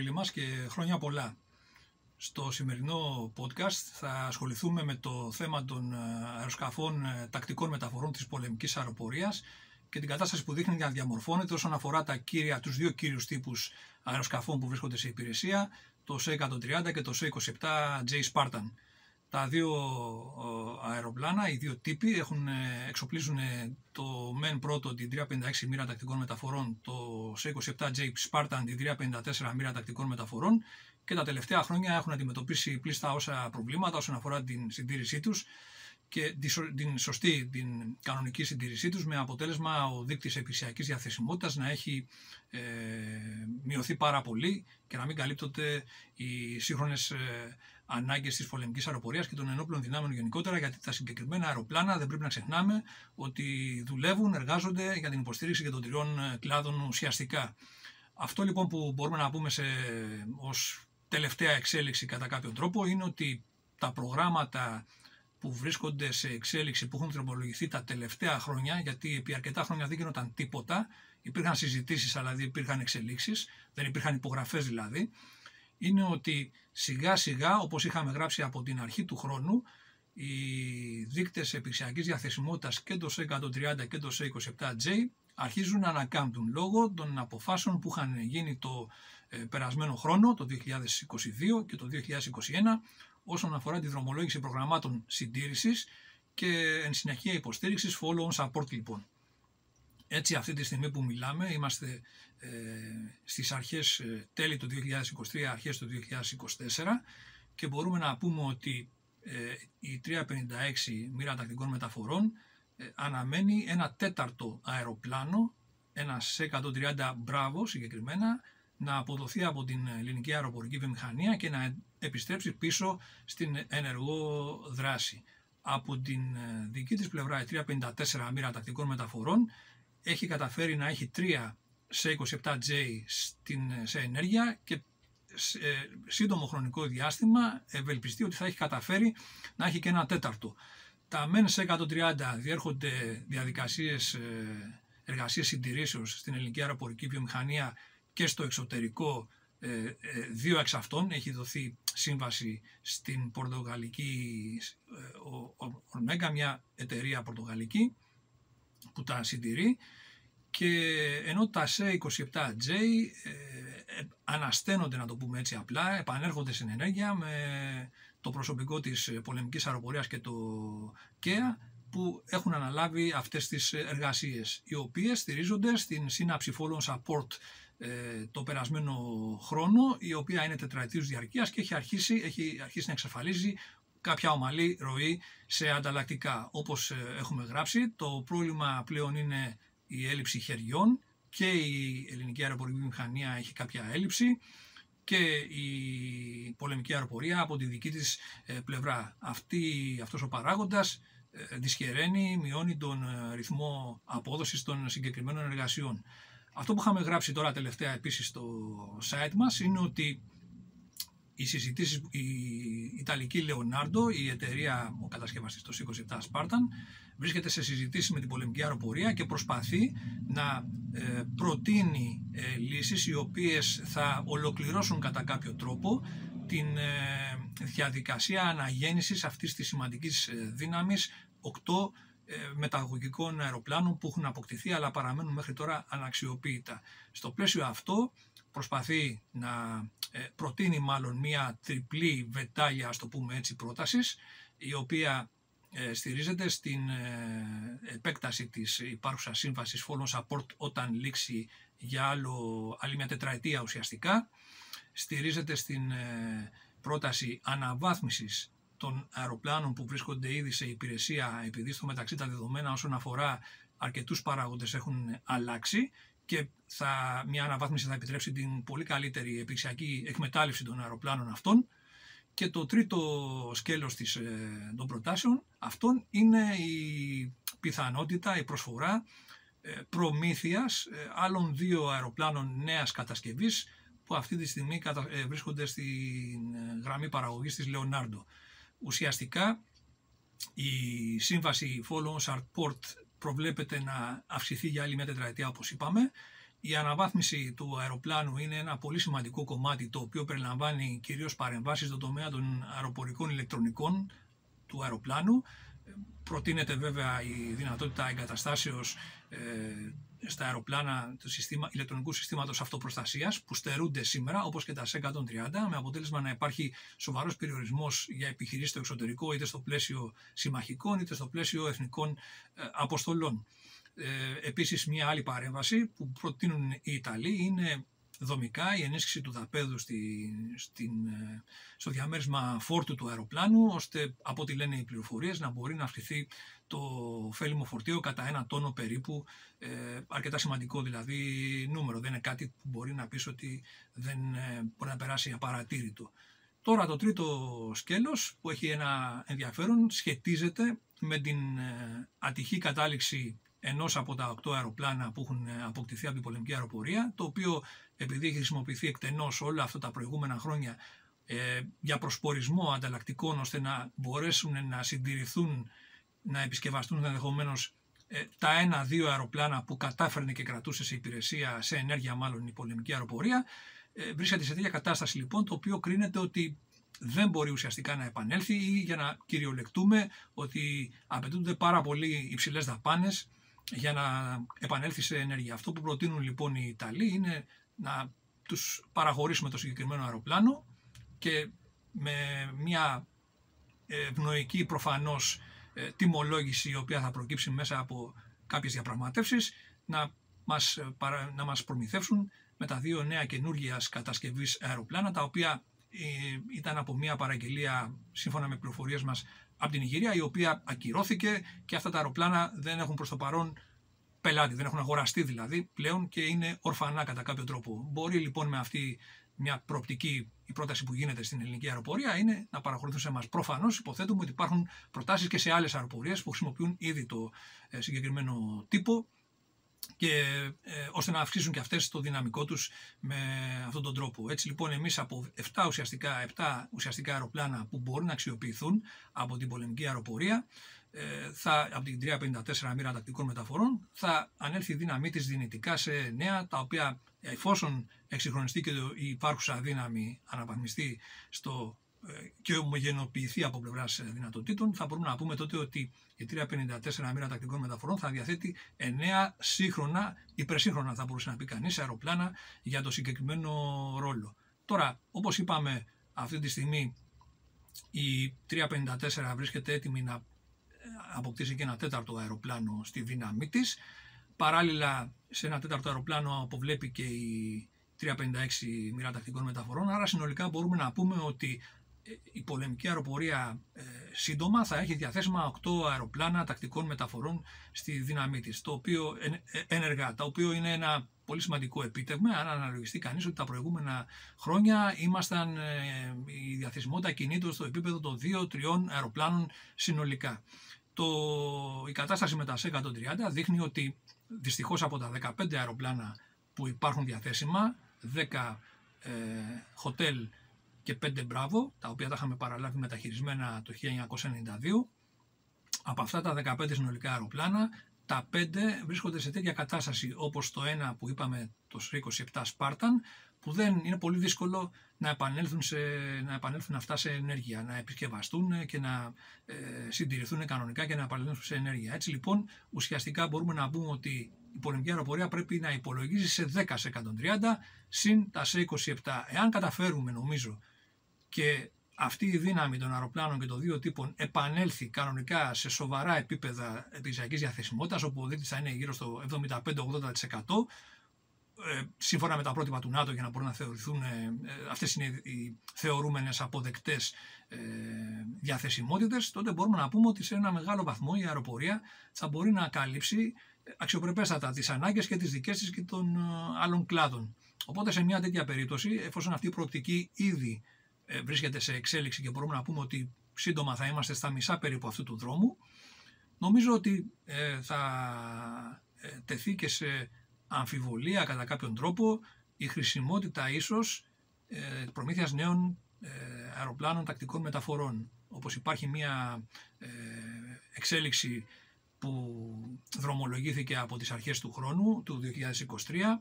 Γεια σας φίλοι μας και χρόνια πολλά. Στο σημερινό podcast θα ασχοληθούμε με το θέμα των ε, αεροσκαφών ε, τακτικών μεταφορών της πολεμικής αεροπορίας και την κατάσταση που δείχνει να διαμορφώνεται όσον αφορά τα κύρια, τους δύο κύριους τύπους αεροσκαφών που βρίσκονται σε υπηρεσία, το C-130 και το C-27J Spartan. Τα δύο αεροπλάνα, οι δύο τύποι, έχουν, ε, εξοπλίζουν το MEN πρώτο την 356 μοίρα τακτικών μεταφορών, το C27J Spartan την 354 μοίρα τακτικών μεταφορών και τα τελευταία χρόνια έχουν αντιμετωπίσει πλήστα όσα προβλήματα όσον αφορά την συντήρησή τους και την σωστή, την κανονική συντήρησή τους με αποτέλεσμα ο δείκτης επισιακής διαθεσιμότητας να έχει ε, μειωθεί πάρα πολύ και να μην καλύπτονται οι σύγχρονες ε, ανάγκες της πολεμικής αεροπορίας και των ενόπλων δυνάμεων γενικότερα γιατί τα συγκεκριμένα αεροπλάνα δεν πρέπει να ξεχνάμε ότι δουλεύουν, εργάζονται για την υποστήριξη και των τριών ε, κλάδων ουσιαστικά. Αυτό λοιπόν που μπορούμε να πούμε σε, ως τελευταία εξέλιξη κατά κάποιο τρόπο είναι ότι τα προγράμματα που βρίσκονται σε εξέλιξη, που έχουν τροπολογηθεί τα τελευταία χρόνια, γιατί επί αρκετά χρόνια δεν γινόταν τίποτα, υπήρχαν συζητήσεις αλλά δεν υπήρχαν εξελίξεις, δεν υπήρχαν υπογραφές δηλαδή, είναι ότι σιγά σιγά, όπως είχαμε γράψει από την αρχή του χρόνου, οι δείκτες επιξιακής διαθεσιμότητας και το C130 και το C27J αρχίζουν να ανακάμπτουν λόγω των αποφάσεων που είχαν γίνει το ε, περασμένο χρόνο, το 2022 και το 2021, όσον αφορά τη δρομολόγηση προγραμμάτων συντήρησης και εν συνεχεία υποστήριξης follow-on support λοιπόν. Έτσι αυτή τη στιγμή που μιλάμε είμαστε ε, στις αρχές ε, τέλη του 2023, αρχές του 2024 και μπορούμε να πούμε ότι ε, η 356 μοίρα τακτικών μεταφορών ε, αναμένει ένα τέταρτο αεροπλάνο, ένα C-130 Bravo συγκεκριμένα, να αποδοθεί από την ελληνική αεροπορική βιομηχανία και να επιστρέψει πίσω στην ενεργό δράση. Από την ε, δική της πλευρά η 354 μοίρα τακτικών μεταφορών έχει καταφέρει να έχει τρία σε 27J στην, σε ενέργεια και σε σύντομο χρονικό διάστημα ευελπιστεί ότι θα έχει καταφέρει να έχει και ένα τέταρτο. Τα MEN σε 130 διέρχονται διαδικασίες ε, εργασίες συντηρήσεως στην ελληνική αεροπορική βιομηχανία και στο εξωτερικό ε, ε, δύο εξ αυτών έχει δοθεί σύμβαση στην Πορτογαλική Ορμέγκα, μια εταιρεία πορτογαλική που τα συντηρεί και ενώ τα C27J ανασταίνονται να το πούμε έτσι απλά, επανέρχονται στην ενέργεια με το προσωπικό της πολεμικής αεροπορίας και το ΚΕΑ που έχουν αναλάβει αυτές τις εργασίες, οι οποίες στηρίζονται στην σύναψη follow support ε, το περασμένο χρόνο, η οποία είναι τετραετής διαρκείας και έχει αρχίσει, έχει αρχίσει να εξαφαλίζει κάποια ομαλή ροή σε ανταλλακτικά. Όπως ε, έχουμε γράψει, το πρόβλημα πλέον είναι η έλλειψη χεριών και η ελληνική αεροπορική μηχανία έχει κάποια έλλειψη και η πολεμική αεροπορία από τη δική της ε, πλευρά. Αυτή, αυτός ο παράγοντας ε, δυσχεραίνει, μειώνει τον ε, ρυθμό απόδοσης των συγκεκριμένων εργασιών. Αυτό που είχαμε γράψει τώρα τελευταία επίσης στο site μας είναι ότι οι συζητήσεις, η Ιταλική Leonardo, η εταιρεία, ο κατασκευαστής το 27 Spartan, βρίσκεται σε συζητήσεις με την πολεμική αεροπορία και προσπαθεί να ε, προτείνει ε, λύσεις οι οποίες θα ολοκληρώσουν κατά κάποιο τρόπο την ε, διαδικασία αναγέννησης αυτής της σημαντικής δύναμης 8 μεταγωγικών αεροπλάνων που έχουν αποκτηθεί αλλά παραμένουν μέχρι τώρα αναξιοποίητα. Στο πλαίσιο αυτό προσπαθεί να προτείνει μάλλον μια τριπλή βετάλια, ας το πούμε έτσι, πρότασης, η οποία ε, στηρίζεται στην ε, επέκταση της υπάρχουσας σύμβασης Follow Support όταν λήξει για άλλο, άλλη μια τετραετία ουσιαστικά. Στηρίζεται στην ε, πρόταση αναβάθμισης των αεροπλάνων που βρίσκονται ήδη σε υπηρεσία επειδή στο μεταξύ τα δεδομένα όσον αφορά αρκετούς παράγοντες έχουν αλλάξει και θα, μια αναβάθμιση θα επιτρέψει την πολύ καλύτερη επixιακή εκμετάλλευση των αεροπλάνων αυτών και το τρίτο σκέλος της, ε, των προτάσεων αυτών είναι η πιθανότητα, η προσφορά ε, προμήθειας ε, άλλων δύο αεροπλάνων νέας κατασκευής που αυτή τη στιγμή βρίσκονται στην γραμμή παραγωγής της Leonardo. Ουσιαστικά η σύμβαση Follow Support προβλέπεται να αυξηθεί για άλλη μια τετραετία όπως είπαμε η αναβάθμιση του αεροπλάνου είναι ένα πολύ σημαντικό κομμάτι το οποίο περιλαμβάνει κυρίως παρεμβάσεις στον τομέα των αεροπορικών ηλεκτρονικών του αεροπλάνου. Προτείνεται βέβαια η δυνατότητα εγκαταστάσεως ε, στα αεροπλάνα του συστήμα, ηλεκτρονικού συστήματος αυτοπροστασίας που στερούνται σήμερα όπως και τα S130 με αποτέλεσμα να υπάρχει σοβαρός περιορισμός για επιχειρήσεις στο εξωτερικό είτε στο πλαίσιο συμμαχικών είτε στο πλαίσιο εθνικών ε, αποστολών. Ε, επίσης μια άλλη παρέμβαση που προτείνουν οι Ιταλοί είναι δομικά η ενίσχυση του δαπέδου στη, στην, ε, στο διαμέρισμα φόρτου του αεροπλάνου ώστε από ό,τι λένε οι πληροφορίες να μπορεί να αυξηθεί το φέλιμο φορτίο κατά ένα τόνο περίπου ε, αρκετά σημαντικό δηλαδή νούμερο δεν είναι κάτι που μπορεί να πεις ότι δεν ε, μπορεί να περάσει απαρατήρητο. Τώρα το τρίτο σκέλος που έχει ένα ενδιαφέρον σχετίζεται με την ε, ατυχή κατάληξη ενός από τα οκτώ αεροπλάνα που έχουν ε, αποκτηθεί από την πολεμική αεροπορία, το οποίο επειδή έχει χρησιμοποιηθεί εκτενώς όλα αυτά τα προηγούμενα χρόνια ε, για προσπορισμό ανταλλακτικών ώστε να μπορέσουν να συντηρηθούν, να επισκευαστούν ενδεχομένως ε, τα ένα-δύο αεροπλάνα που κατάφερνε και κρατούσε σε υπηρεσία, σε ενέργεια μάλλον η πολεμική αεροπορία. Ε, βρίσκεται σε τέτοια κατάσταση λοιπόν το οποίο κρίνεται ότι δεν μπορεί ουσιαστικά να επανέλθει ή για να κυριολεκτούμε ότι απαιτούνται πάρα πολύ υψηλές δαπάνες για να επανέλθει σε ενέργεια. Αυτό που προτείνουν λοιπόν οι Ιταλοί είναι να τους παραχωρήσουμε το συγκεκριμένο αεροπλάνο και με μια ευνοϊκή προφανώς ε, τιμολόγηση η οποία θα προκύψει μέσα από κάποιες διαπραγματεύσεις να μας, να μας προμηθεύσουν με τα δύο νέα καινούργια κατασκευής αεροπλάνα τα οποία ε, ήταν από μια παραγγελία σύμφωνα με πληροφορίες μας από την Ιγυρία, η οποία ακυρώθηκε και αυτά τα αεροπλάνα δεν έχουν προς το παρόν πελάτη, δεν έχουν αγοραστεί δηλαδή πλέον και είναι ορφανά κατά κάποιο τρόπο. Μπορεί λοιπόν με αυτή μια προοπτική, η πρόταση που γίνεται στην ελληνική αεροπορία είναι να παραχωρηθούν σε εμά. Προφανώς υποθέτουμε ότι υπάρχουν προτάσεις και σε άλλες αεροπορίες που χρησιμοποιούν ήδη το ε, συγκεκριμένο τύπο και ε, ώστε να αυξήσουν και αυτές το δυναμικό τους με αυτόν τον τρόπο. Έτσι λοιπόν εμείς από 7 ουσιαστικά, 7 ουσιαστικά αεροπλάνα που μπορούν να αξιοποιηθούν από την πολεμική αεροπορία ε, θα, από την 354 μοίρα τακτικών μεταφορών θα ανέλθει η δύναμή της δυνητικά σε νέα τα οποία εφόσον εξυγχρονιστεί και η υπάρχουσα δύναμη αναβαθμιστεί στο ε, και ομογενοποιηθεί από πλευράς δυνατοτήτων, θα μπορούμε να πούμε τότε ότι η 354 μοίρα τακτικών μεταφορών θα διαθέτει 9 σύγχρονα, υπερσύγχρονα θα μπορούσε να πει κανείς, αεροπλάνα για το συγκεκριμένο ρόλο. Τώρα, όπως είπαμε, αυτή τη στιγμή η 354 βρίσκεται έτοιμη να ε, αποκτήσει και ένα τέταρτο αεροπλάνο στη δύναμή της. Παράλληλα, σε ένα τέταρτο αεροπλάνο αποβλέπει και η 356 μοίρα τακτικών μεταφορών. Άρα, συνολικά μπορούμε να πούμε ότι η πολεμική αεροπορία ε, σύντομα θα έχει διαθέσιμα 8 αεροπλάνα τακτικών μεταφορών στη δύναμή της, το οποίο, ε, ένεργα, το οποίο είναι ένα πολύ σημαντικό επίτευγμα, αν αναλογιστεί κανείς ότι τα προηγούμενα χρόνια ήμασταν ε, η διαθεσιμότητα κινήτων στο επίπεδο των 2-3 αεροπλάνων συνολικά. Το, η κατάσταση με τα C-130 δείχνει ότι δυστυχώς από τα 15 αεροπλάνα που υπάρχουν διαθέσιμα, 10 ε, hotel και 5 Μπράβο, τα οποία τα είχαμε παραλάβει μεταχειρισμένα το 1992. Από αυτά τα 15 συνολικά αεροπλάνα, τα 5 βρίσκονται σε τέτοια κατάσταση όπως το ένα που είπαμε το 27 Spartan, που δεν είναι πολύ δύσκολο να επανέλθουν, σε, να επανέλθουν αυτά σε ενέργεια, να επισκευαστούν και να ε, συντηρηθούν κανονικά και να επανέλθουν σε ενέργεια. Έτσι λοιπόν ουσιαστικά μπορούμε να πούμε ότι η πολεμική αεροπορία πρέπει να υπολογίζει σε 10 σε 130 συν τα σε 27. Εάν καταφέρουμε νομίζω και αυτή η δύναμη των αεροπλάνων και των δύο τύπων επανέλθει κανονικά σε σοβαρά επίπεδα επιχειρησιακή διαθεσιμότητας, όπου ο δείκτης θα είναι γύρω στο 75-80%, ε, σύμφωνα με τα πρότυπα του ΝΑΤΟ για να μπορούν να θεωρηθούν, ε, ε αυτές είναι οι θεωρούμενες αποδεκτές ε, διαθεσιμότητες, τότε μπορούμε να πούμε ότι σε ένα μεγάλο βαθμό η αεροπορία θα μπορεί να καλύψει αξιοπρεπέστατα τις ανάγκες και τις δικές της και των ε, άλλων κλάδων. Οπότε σε μια τέτοια περίπτωση, εφόσον αυτή η προοπτική ήδη ε, βρίσκεται σε εξέλιξη και μπορούμε να πούμε ότι σύντομα θα είμαστε στα μισά περίπου αυτού του δρόμου, νομίζω ότι ε, θα ε, τεθεί και σε αμφιβολία κατά κάποιον τρόπο η χρησιμότητα ίσως προμήθειας νέων αεροπλάνων τακτικών μεταφορών. Όπως υπάρχει μια εξέλιξη που δρομολογήθηκε από τις αρχές του χρόνου, του 2023,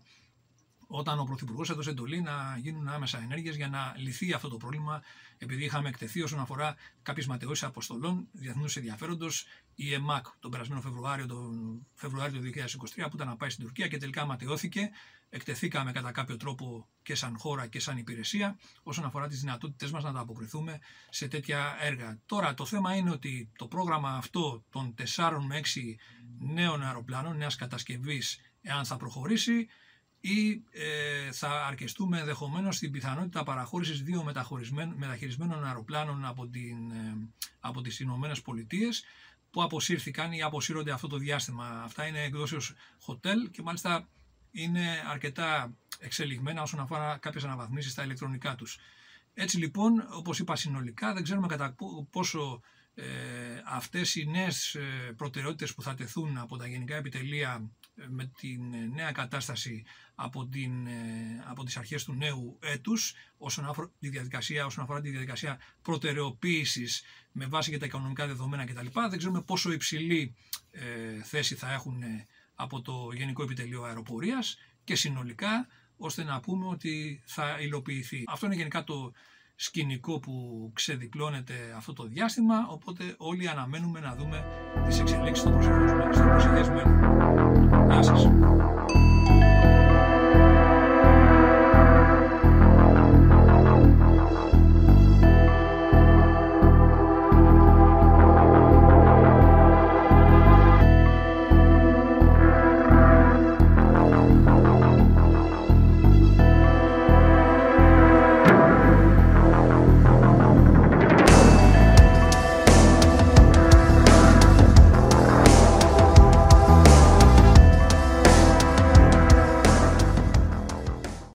όταν ο Πρωθυπουργός έδωσε εντολή να γίνουν άμεσα ενέργειες για να λυθεί αυτό το πρόβλημα, επειδή είχαμε εκτεθεί όσον αφορά κάποιες ματαιώσεις αποστολών διεθνούς ενδιαφέροντος, η ΕΜΑΚ τον περασμένο Φεβρουάριο, τον Φεβρουάριο του 2023, που ήταν να πάει στην Τουρκία και τελικά ματαιώθηκε. Εκτεθήκαμε κατά κάποιο τρόπο και σαν χώρα και σαν υπηρεσία όσον αφορά τις δυνατότητέ μας να τα αποκριθούμε σε τέτοια έργα. Τώρα το θέμα είναι ότι το πρόγραμμα αυτό των 4 με 6 νέων αεροπλάνων, νέας κατασκευής, εάν θα προχωρήσει, ή ε, θα αρκεστούμε ενδεχομένως στην πιθανότητα παραχώρησης δύο μεταχειρισμένων αεροπλάνων από, την, ε, από τις Ηνωμένες Πολιτείες που αποσύρθηκαν ή αποσύρονται αυτό το διάστημα. Αυτά είναι εκδόσεως hotel και μάλιστα είναι αρκετά εξελιγμένα όσον αφορά κάποιες αναβαθμίσεις στα ηλεκτρονικά τους. Έτσι λοιπόν, όπως είπα συνολικά, δεν ξέρουμε κατά πόσο ε, αυτές οι νέες ε, προτεραιότητες που θα τεθούν από τα γενικά επιτελεία ε, με την νέα κατάσταση από, την, από τις αρχές του νέου έτους όσον αφορά τη διαδικασία, όσον αφορά τη διαδικασία προτεραιοποίησης με βάση και τα οικονομικά δεδομένα κτλ. Δεν ξέρουμε πόσο υψηλή θέση θα έχουν από το Γενικό Επιτελείο Αεροπορίας και συνολικά ώστε να πούμε ότι θα υλοποιηθεί. Αυτό είναι γενικά το σκηνικό που ξεδιπλώνεται αυτό το διάστημα, οπότε όλοι αναμένουμε να δούμε τις εξελίξεις στο προσεχές μέλλον. Γεια σας.